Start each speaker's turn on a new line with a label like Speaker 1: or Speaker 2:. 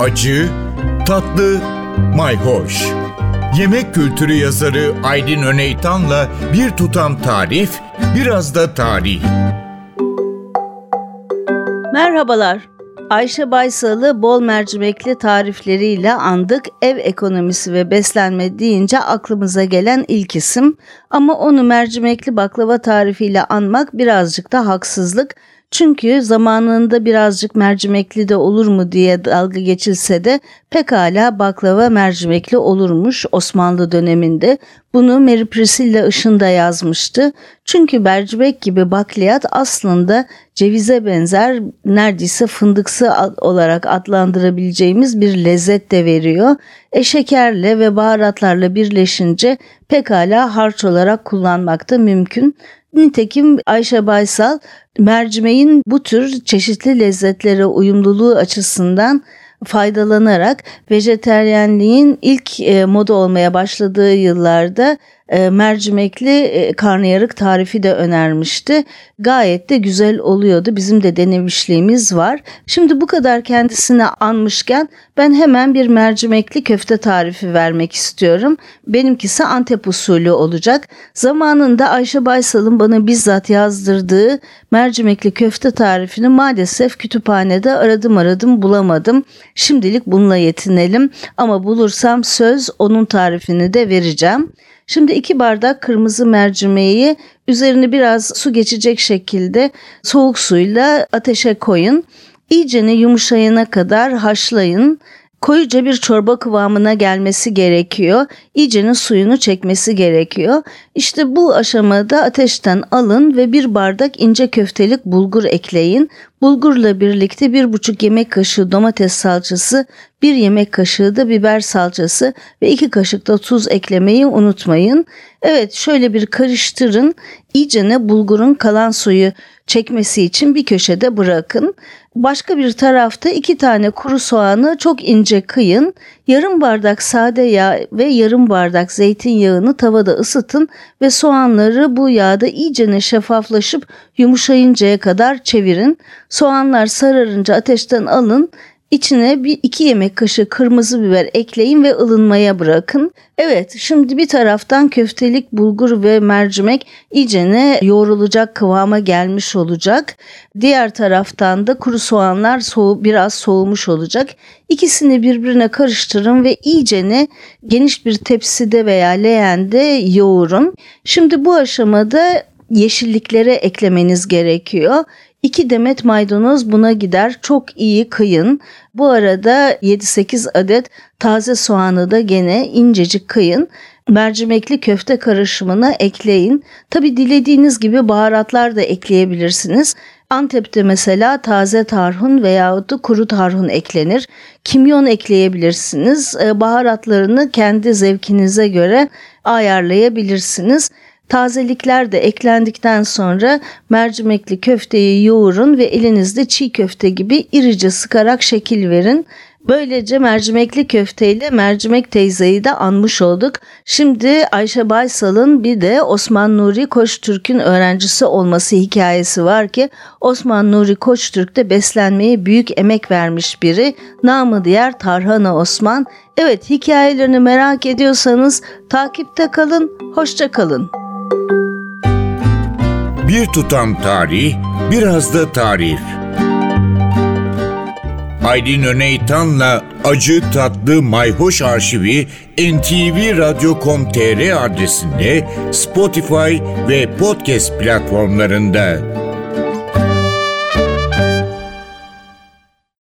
Speaker 1: acı, tatlı, mayhoş. Yemek kültürü yazarı Aydın Öneytan'la bir tutam tarif, biraz da tarih.
Speaker 2: Merhabalar. Ayşe Baysal'ı bol mercimekli tarifleriyle andık. Ev ekonomisi ve beslenme deyince aklımıza gelen ilk isim. Ama onu mercimekli baklava tarifiyle anmak birazcık da haksızlık. Çünkü zamanında birazcık mercimekli de olur mu diye dalga geçilse de pekala baklava mercimekli olurmuş Osmanlı döneminde. Bunu Mary Priscilla Işın da yazmıştı. Çünkü mercimek gibi bakliyat aslında cevize benzer neredeyse fındıksı olarak adlandırabileceğimiz bir lezzet de veriyor. E şekerle ve baharatlarla birleşince pekala harç olarak kullanmak da mümkün. Nitekim Ayşe Baysal mercimeğin bu tür çeşitli lezzetlere uyumluluğu açısından faydalanarak vejeteryenliğin ilk e, moda olmaya başladığı yıllarda e, mercimekli e, karnıyarık tarifi de önermişti. Gayet de güzel oluyordu. Bizim de denemişliğimiz var. Şimdi bu kadar kendisini anmışken ben hemen bir mercimekli köfte tarifi vermek istiyorum. Benimkisi Antep usulü olacak. Zamanında Ayşe Baysal'ın bana bizzat yazdırdığı mercimekli köfte tarifini maalesef kütüphanede aradım aradım bulamadım. Şimdilik bununla yetinelim ama bulursam söz onun tarifini de vereceğim. Şimdi iki bardak kırmızı mercimeği üzerine biraz su geçecek şekilde soğuk suyla ateşe koyun. İyicene yumuşayana kadar haşlayın. Koyuca bir çorba kıvamına gelmesi gerekiyor. İyicenin suyunu çekmesi gerekiyor. İşte bu aşamada ateşten alın ve bir bardak ince köftelik bulgur ekleyin. Bulgurla birlikte bir buçuk yemek kaşığı domates salçası, bir yemek kaşığı da biber salçası ve iki kaşık da tuz eklemeyi unutmayın. Evet şöyle bir karıştırın. İyicene bulgurun kalan suyu çekmesi için bir köşede bırakın. Başka bir tarafta iki tane kuru soğanı çok ince kıyın. Yarım bardak sade yağ ve yarım bardak zeytinyağını tavada ısıtın ve soğanları bu yağda iyicene şeffaflaşıp yumuşayıncaya kadar çevirin. Soğanlar sararınca ateşten alın. İçine bir iki yemek kaşığı kırmızı biber ekleyin ve ılınmaya bırakın. Evet şimdi bir taraftan köftelik bulgur ve mercimek iyicene yoğrulacak kıvama gelmiş olacak. Diğer taraftan da kuru soğanlar soğu, biraz soğumuş olacak. İkisini birbirine karıştırın ve iyicene geniş bir tepside veya leğende yoğurun. Şimdi bu aşamada yeşilliklere eklemeniz gerekiyor. 2 demet maydanoz buna gider. Çok iyi kıyın. Bu arada 7-8 adet taze soğanı da gene incecik kıyın. Mercimekli köfte karışımına ekleyin. Tabi dilediğiniz gibi baharatlar da ekleyebilirsiniz. Antep'te mesela taze tarhun veyahut da kuru tarhun eklenir. Kimyon ekleyebilirsiniz. Ee, baharatlarını kendi zevkinize göre ayarlayabilirsiniz. Tazelikler de eklendikten sonra mercimekli köfteyi yoğurun ve elinizde çiğ köfte gibi irice sıkarak şekil verin. Böylece mercimekli köfteyle mercimek teyzeyi de anmış olduk. Şimdi Ayşe Baysal'ın bir de Osman Nuri Koçtürk'ün öğrencisi olması hikayesi var ki Osman Nuri Koçtürk de beslenmeye büyük emek vermiş biri. Namı diğer Tarhana Osman. Evet hikayelerini merak ediyorsanız takipte kalın, hoşça kalın.
Speaker 1: Bir tutam tarih, biraz da tarif. Aydın Öneytan'la Acı Tatlı Mayhoş Arşivi ntvradio.com.tr adresinde Spotify ve podcast platformlarında.